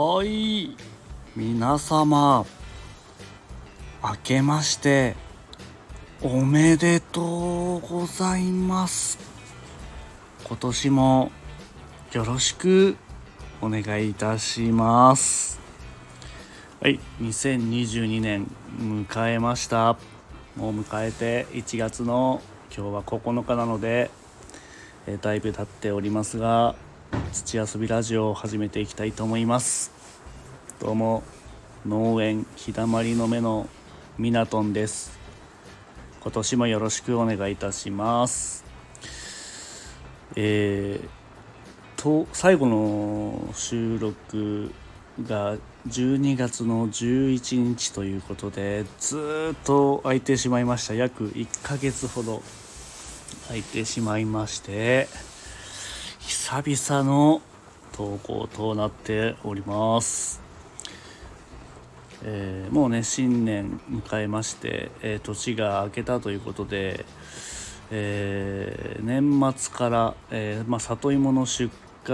はい。皆様明けましておめでとうございます。今年もよろしくお願いいたします。はい2022年迎えました。もう迎えて1月の今日は9日なので、えだいぶ経っておりますが土遊びラジオを始めていきたいと思います。どうも農園日だまりの目のミナトンです。今年もよろしくお願いいたします。えーと最後の収録が12月の11日ということでずっと空いてしまいました。約1ヶ月ほど空いてしまいまして久々の投稿となっております、えーもうね新年迎えまして、えー年が明けたということで、えー年末から、えーまあ、里芋の出荷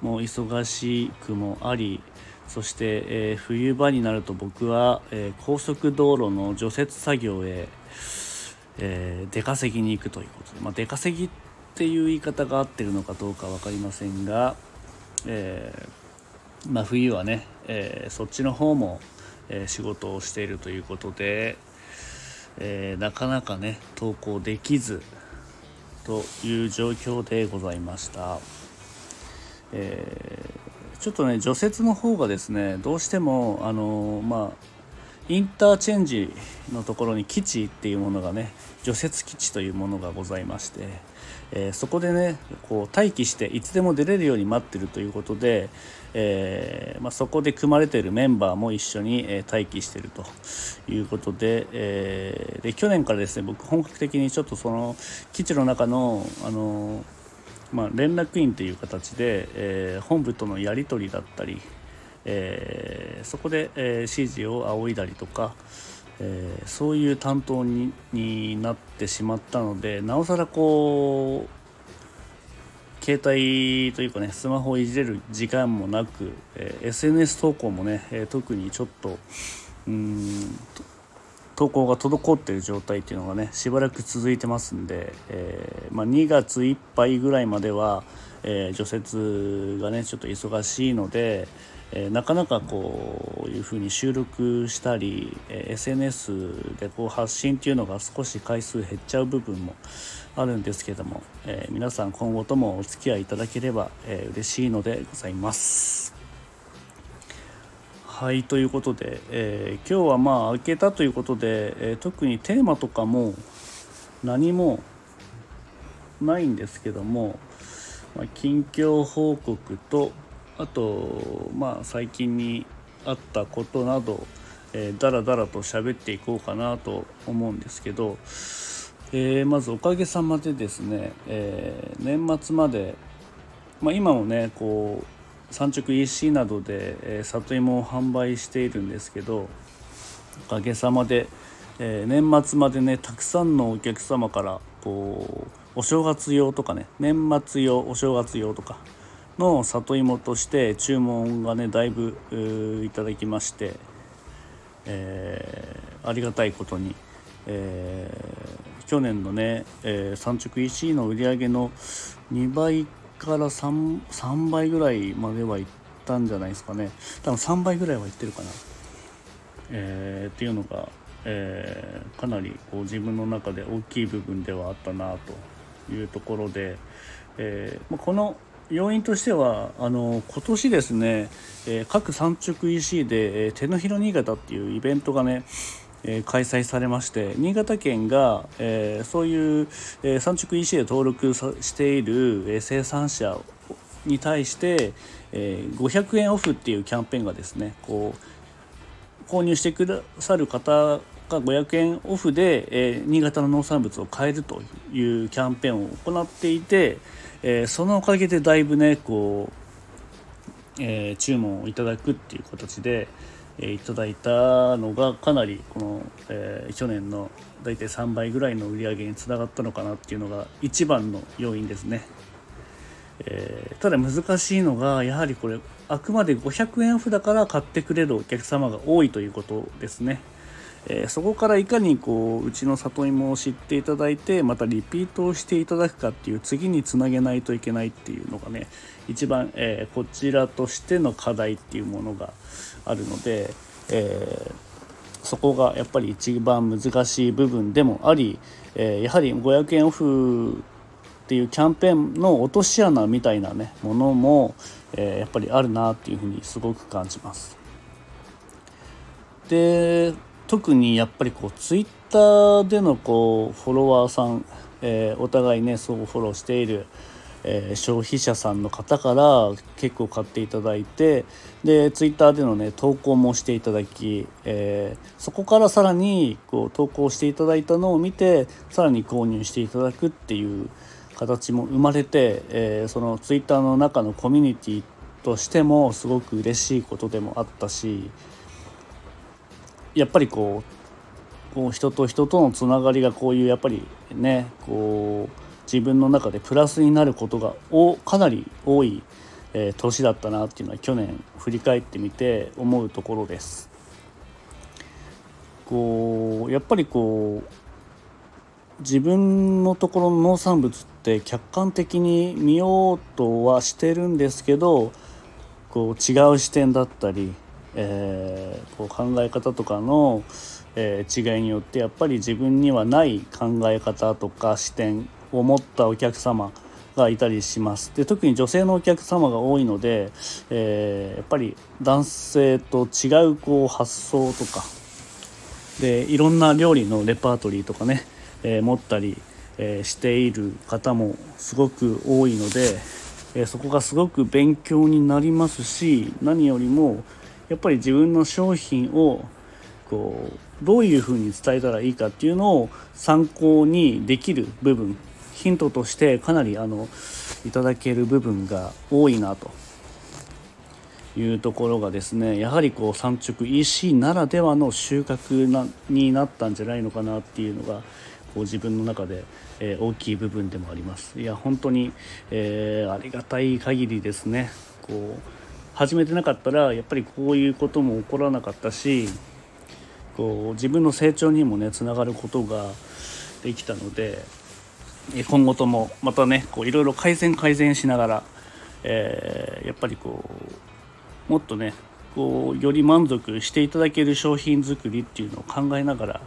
も忙しくもありそして、えー冬場になると僕は、えー高速道路の除雪作業へ、えー出稼ぎに行くということで、まあ、出稼ぎっていう言い方が合ってるのかどうか分かりませんが、えーまあ、冬はね、えーそっちの方も、えー仕事をしているということで、えーなかなかね投稿できずという状況でございました。えちょっとね除雪の方がですねどうしてもあのまあインターチェンジのところに基地っていうものがね除雪基地というものがございまして、えーそこでねこう待機していつでも出れるように待ってるということで、えーまあ、そこで組まれているメンバーも一緒に、え待機してるということで,、えーで去年からですね僕本格的にちょっとその基地の中のあのまあ、連絡員という形で、え本部とのやり取りだったり、えーそこで、えー指示を仰いだりとか、えーそういう担当にになってしまったのでなおさらこう携帯というかねスマホをいじれる時間もなく、えー SNS 投稿もね、えー特にちょっとうん投稿が滞っている状態っていうのがねしばらく続いてますんで、えーまあ、2月いっぱいぐらいまでは、えー除雪がねちょっと忙しいので、えーなかなかこういうふうに収録したり、えー SNS でこう発信っていうのが少し回数減っちゃう部分もあるんですけども、えー皆さん今後ともお付き合いいただければ、えー嬉しいのでございます。はいということで、えー今日はまあ明けたということで、えー特にテーマとかも何もないんですけども、まあ、近況報告とあとまあ最近にあったことなど、えー、だらだらと喋っていこうかなと思うんですけど、えーまずおかげさまでですね、えー年末まで、まあ、今もねこう産直 EC などで、えー里芋を販売しているんですけどおかげさまで、え年末までねたくさんのお客様からこうお正月用とかね年末用お正月用とかの里芋として注文がねだいぶいただきまして、えーありがたいことに、えー去年のね、えー産直 EC の売り上げの2倍から 3, 3倍ぐらいまではいったんじゃないですかね。多分3倍ぐらいはいってるかな、えーっていうのが、えーかなりこう自分の中で大きい部分ではあったなというところで、えーまあこの要因としてはあの今年ですね、えー各産直 EC で、えー手のひら新潟っていうイベントがねえー開催されまして新潟県が、えーそういう、えー産直 EC で登録さしている、えー生産者に対して、えー500円オフっていうキャンペーンがですねこう購入してくださる方が500円オフで、えー新潟の農産物を買えるというキャンペーンを行っていて、えーそのおかげでだいぶねこう、えー注文をいただくっていう形で、えーいただいたのがかなりこの、え去年の大体3倍ぐらいの売り上げにつながったのかなっていうのが一番の要因ですね。え、ただ難しいのがやはりこれあくまで500円オフだから買ってくれるお客様が多いということですね。えー、そこからいかにこううちの里芋を知っていただいてまたリピートをしていただくかっていう次につなげないといけないっていうのがね一番、えー、こちらとしての課題っていうものがあるので、えー、そこがやっぱり一番難しい部分でもあり、えやはり500円オフっていうキャンペーンの落とし穴みたいなねものも、えやっぱりあるなっていうふうにすごく感じます。で特にやっぱりこうツイッターでのこうフォロワーさん、えー、お互いねそうフォローしている、えー、消費者さんの方から結構買っていただいてでツイッターでのね投稿もしていただき、えー、そこからさらにこう投稿していただいたのを見てさらに購入していただくっていう形も生まれて、えそのツイッターの中のコミュニティとしてもすごく嬉しいことでもあったしやっぱりこうこう人と人とのつながりがこういうやっぱりねこう自分の中でプラスになることがおかなり多い、えー、年だったなっていうのは去年振り返ってみて思うところです。こうやっぱりこう自分のところの農産物って客観的に見ようとはしてるんですけどこう違う視点だったりえー、こう考え方とかの、えー、違いによってやっぱり自分にはない考え方とか視点を持ったお客様がいたりします。で特に女性のお客様が多いので、えー、やっぱり男性と違うこう発想とかでいろんな料理のレパートリーとかね、えー、持ったり、えー、している方もすごく多いので、えそこがすごく勉強になりますし何よりもやっぱり自分の商品をこうどういうふうに伝えたらいいかっていうのを参考にできる部分ヒントとしてかなりあのいただける部分が多いなというところがですねやはりこう産直 EC ならではの収穫なになったんじゃないのかなっていうのがこう自分の中で、えー、大きい部分でもあります。いや本当に、えー、ありがたい限りですねこう始めてなかったらやっぱりこういうことも起こらなかったしこう自分の成長にもねつながることができたので今後ともまたねいろいろ改善改善しながら、えー、やっぱりこうもっとねこうより満足していただける商品作りっていうのを考えながら、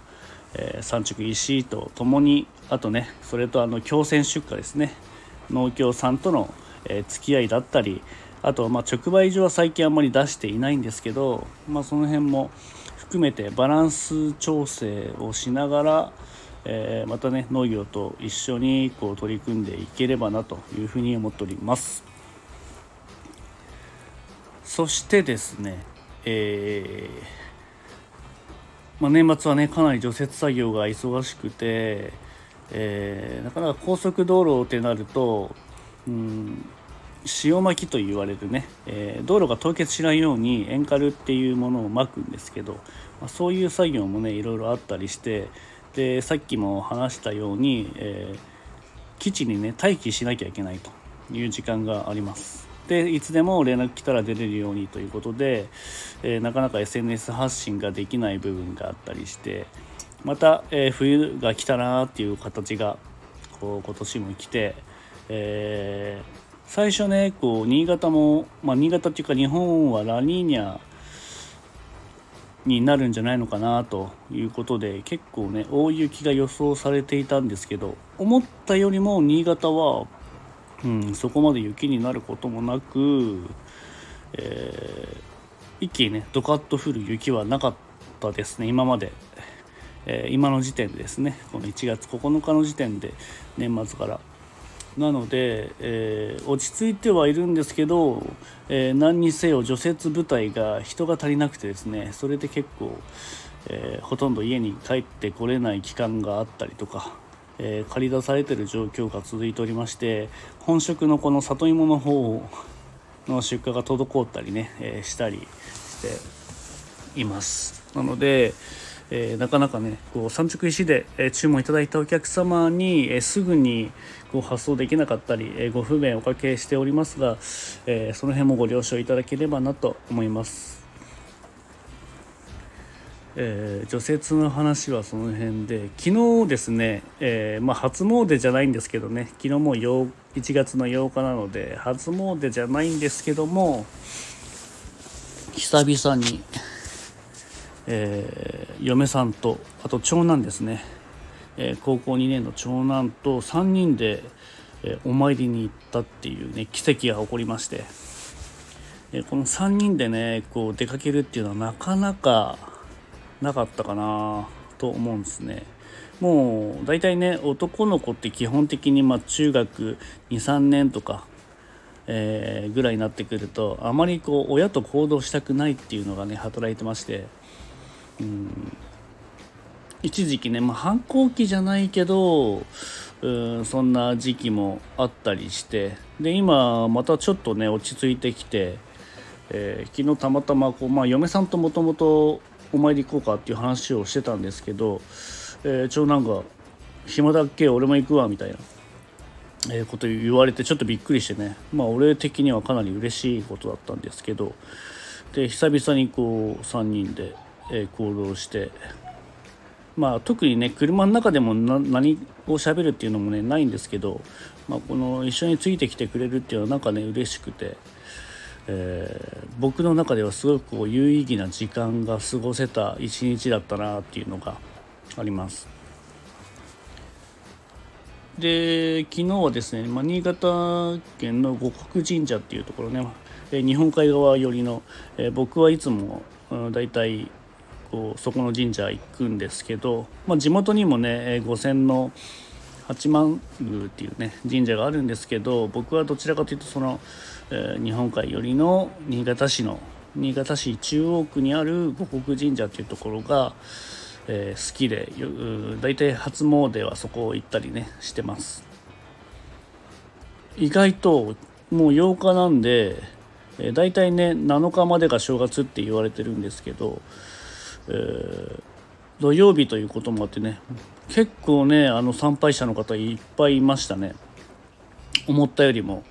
えー、産直石とともにあとねそれとあの共選出荷ですね。農協さんとの、え、付き合いだったりあとはまあ直売所は最近あんまり出していないんですけど、まあ、その辺も含めてバランス調整をしながら、えー、またね農業と一緒にこう取り組んでいければなというふうに思っております。そしてですね、えー、まあ、年末はねかなり除雪作業が忙しくて、えー、なかなか高速道路ってなるとうん塩巻きと言われるね、えー、道路が凍結しないように塩カルっていうものをまくんですけど、まあ、そういう作業もねいろいろあったりしてでさっきも話したように、えー、基地にね待機しなきゃいけないという時間があります。でいつでも連絡来たら出れるようにということで、えー、なかなか SNS 発信ができない部分があったりしてまた、えー、冬が来たなっていう形がこう今年も来て、えー最初ねこう新潟も、まあ、新潟っていうか日本はラニーニャになるんじゃないのかなということで結構ね大雪が予想されていたんですけど思ったよりも新潟は、うん、そこまで雪になることもなく、えー、一気にねドカッと降る雪はなかったですね今まで、えー、今の時点でですねこの1月9日の時点で年末から。なので、えー、落ち着いてはいるんですけど、えー、何にせよ除雪部隊が人が足りなくてですねそれで結構、えー、ほとんど家に帰ってこれない期間があったりとか、え借り出されてる状況が続いておりまして本職のこの里芋の方の出荷が滞ったりね、えしたりしています。なのでえー、なかなかねこう産直石で、え注文いただいたお客様に、えすぐにこう発送できなかったり、えご不便おかけしておりますが、えその辺もご了承いただければなと思います。えー、除雪の話はその辺で昨日ですね、えー、まあ、初詣じゃないんですけどね昨日もう1月の8日なので初詣じゃないんですけども久々に、えー、嫁さんとあと長男ですね、え高校2年の長男と3人で、えお参りに行ったっていうね奇跡が起こりまして、えこの3人でねこう出かけるっていうのはなかなかなかったかなと思うんですね。もう大体ね男の子って基本的にま中学23年とか、えー、ぐらいになってくるとあまりこう親と行動したくないっていうのがね働いてまして。一時期ね、まあ、反抗期じゃないけどうんそんな時期もあったりしてで今またちょっとね落ち着いてきて、えー、昨日たまたまこう、まあ、嫁さんともともとお参り行こうかっていう話をしてたんですけど、えー、長男が「暇だっけ俺も行くわ」みたいな、え、こと言われてちょっとびっくりしてね。まあ俺的にはかなり嬉しいことだったんですけどで久々にこう3人で、え、行動してまあ特にね車の中でも何を喋るっていうのもねないんですけど、まあ、この一緒についてきてくれるっていうのはなんかね嬉しくて。えー、僕の中ではすごくこう有意義な時間が過ごせた一日だったなっていうのがあります。で昨日はですね、まあ、新潟県の五国神社っていうところね、え日本海側寄りの、えー、僕はいつも、うん、大体こうそこの神社行くんですけど、まあ、地元にもね五線の八幡宮っていうね神社があるんですけど僕はどちらかというとそのえー、日本海寄りの新潟市の新潟市中央区にある五国神社っていうところが、えー、好きで大体初詣はそこを行ったりねしてます。意外ともう8日なんで、えー、大体ね7日までが正月って言われてるんですけど、えー、土曜日ということもあってね結構ねあの参拝者の方いっぱいいましたね。思ったよりも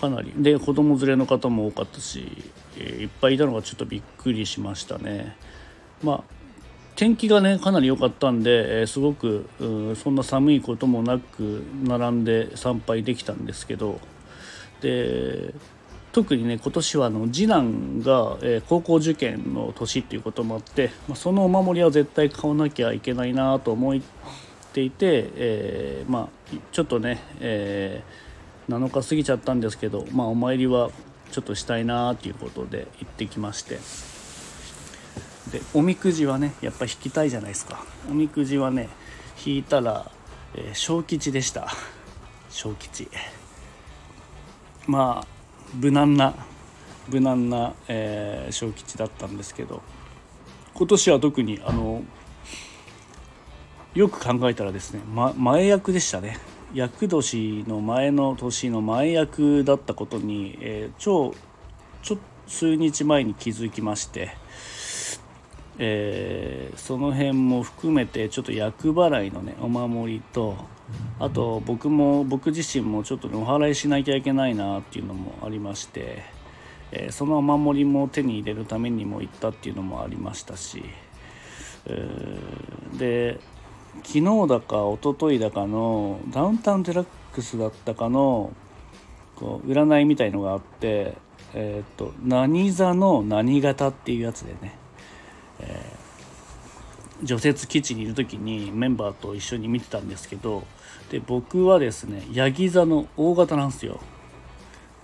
かなり。で子供連れの方も多かったし、えー、いっぱいいたのがちょっとびっくりしましたね。まあ天気がねかなり良かったんで、えー、すごくそんな寒いこともなく並んで参拝できたんですけど。で特にね今年はあの次男が、え、高校受験の年っていうこともあって、ま、そのお守りは絶対買わなきゃいけないなと思っていて、えー、まあちょっとね、えー7日過ぎちゃったんですけど、まあ、お参りはちょっとしたいなということで行ってきまして。でおみくじはねやっぱ引きたいじゃないですか。おみくじはね引いたら、えー、小吉でした。小吉。まあ無難な無難な、えー、小吉だったんですけど今年は特にあのよく考えたらですね、ま、前役でしたね。厄年の前の年の前役だったことに、えー、超ちょ数日前に気づきまして、えー、その辺も含めてちょっと厄払いのねお守りとあと僕も僕自身もちょっと、ね、お祓いしなきゃいけないなっていうのもありまして、えー、そのお守りも手に入れるためにも行ったっていうのもありましたし、えー、で昨日だか一昨日だかのダウンタウンデラックスだったかのこう占いみたいのがあってえっ、と何座の何型っていうやつでね、除雪基地にいる時にメンバーと一緒に見てたんですけどで僕はですねヤギ座の大型なんですよ。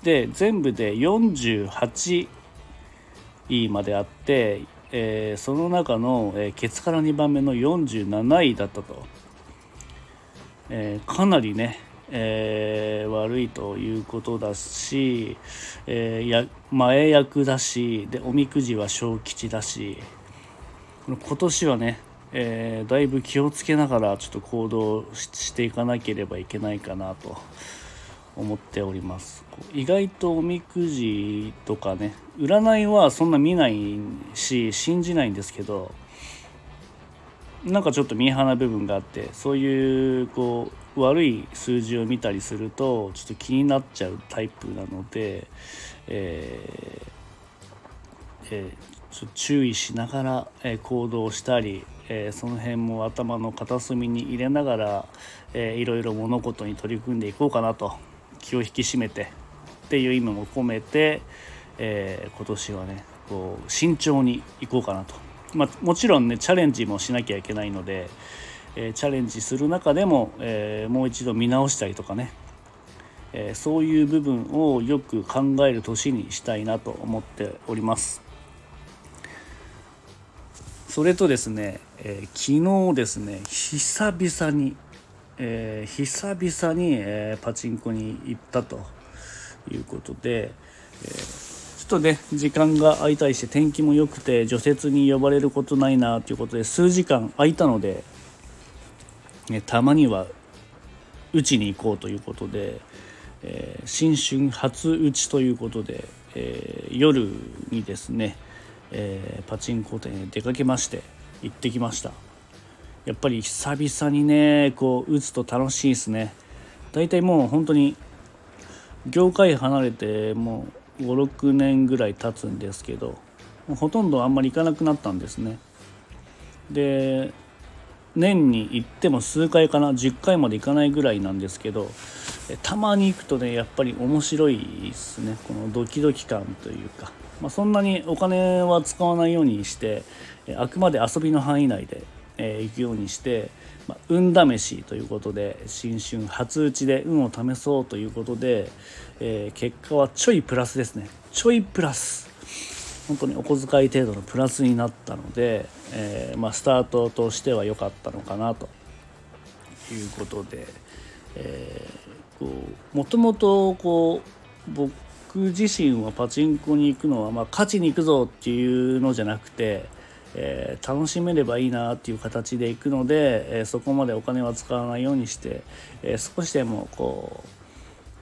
で全部で48位まであってえー、その中の、えー、ケツから2番目の47位だったと、えー、かなりね、えー、悪いということだし、えー、や前役だしでおみくじは小吉だし。今年はね、えー、だいぶ気をつけながらちょっと行動していかなければいけないかなと思っております。意外とおみくじとかね占いはそんな見ないし信じないんですけどなんかちょっと見え放な部分があってそういうこう悪い数字を見たりするとちょっと気になっちゃうタイプなので、えーえー、ちょ注意しながら、え行動したり、えその辺も頭の片隅に入れながら、えー、いろいろ物事に取り組んでいこうかなと気を引き締めてっていう意味も込めて、え今年はねこう慎重にいこうかなと。まあ、もちろんねチャレンジもしなきゃいけないので、え、チャレンジする中でも、え、もう一度見直したりとかね、え、そういう部分をよく考える年にしたいなと思っております。それとですね、え昨日ですね久々に、え久々に、えパチンコに行ったということで、えちょっとね時間が空いたりして天気も良くて除雪に呼ばれることないなということで数時間空いたので、ね、たまには打ちに行こうということで、え、新春初打ちということで、え、夜にですね、えー、パチンコ店へ出かけまして行ってきました。やっぱり久々にねこう打つと楽しいですね。大体もう本当に業界離れてもう56年ぐらい経つんですけどほとんどあんまり行かなくなったんですね。で年に行っても数回かな10回まで行かないぐらいなんですけどたまに行くとねやっぱり面白いですね。このドキドキ感というか、まあ、そんなにお金は使わないようにしてあくまで遊びの範囲内で、えー、行くようにしてまあ、運試しということで新春初打ちで運を試そうということで、えー、結果はちょいプラスですね。ちょいプラス。本当にお小遣い程度のプラスになったので、えー、まあ、スタートとしては良かったのかなということで、えー、もともとこう僕自身はパチンコに行くのは、まあ、勝ちに行くぞっていうのじゃなくてえー、楽しめればいいなっていう形でいくので、えー、そこまでお金は使わないようにして、えー、少しでもこ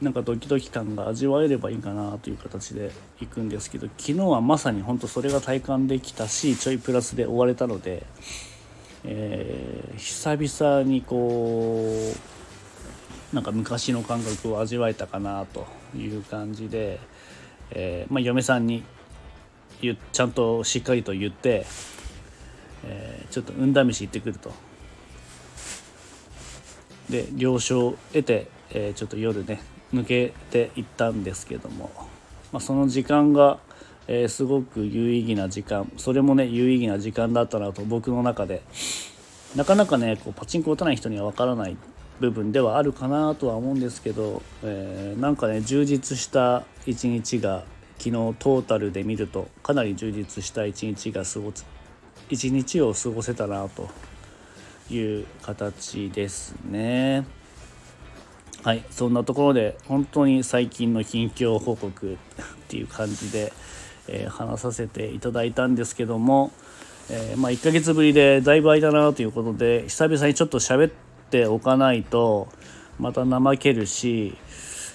うなんかドキドキ感が味わえればいいかなという形でいくんですけど昨日はまさに本当それが体感できたしちょいプラスで終われたので、え久々にこうなんか昔の感覚を味わえたかなという感じで、えまあ、嫁さんにちゃんとしっかりと言ってえー、ちょっと運試し行ってくると。で了承を得て、えー、ちょっと夜ね抜けていったんですけども、まあ、その時間が、え、すごく有意義な時間それもね有意義な時間だったなと僕の中でなかなかねこうパチンコ打たない人には分からない部分ではあるかなとは思うんですけど、えー、なんかね充実した一日が昨日トータルで見るとかなり充実した一日が過ごす一日を過ごせたなという形ですね。はいそんなところで本当に最近の近況報告 っていう感じで、えー、話させていただいたんですけども、えー、まあ、1ヶ月ぶりでだいぶ空いたなということで久々にちょっと喋ってておかないとまた怠けるし、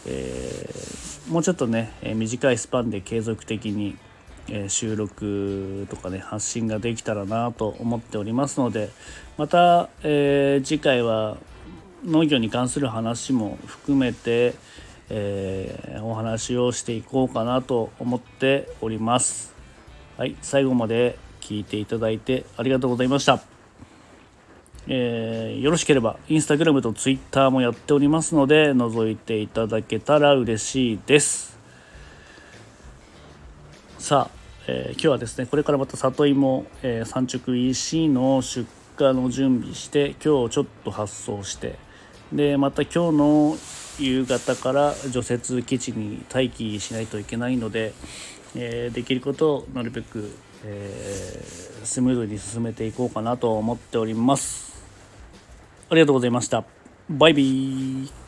えー、もうちょっとねえ短いスパンで継続的にえ収録とかね発信ができたらなと思っておりますのでまた、えー、次回は農業に関する話も含めて、えー、お話をしていこうかなと思っております。はい、最後まで聞いていただいてありがとうございました。えー、よろしければインスタグラムとツイッターもやっておりますので覗いていただけたら嬉しいです。さあえー、今日はですねこれからまた里芋、えー、産直 EC の出荷の準備して今日ちょっと発送してでまた今日の夕方から除雪基地に待機しないといけないので、えー、できることをなるべく、えー、スムーズに進めていこうかなと思っておりますありがとうございました。バイビー。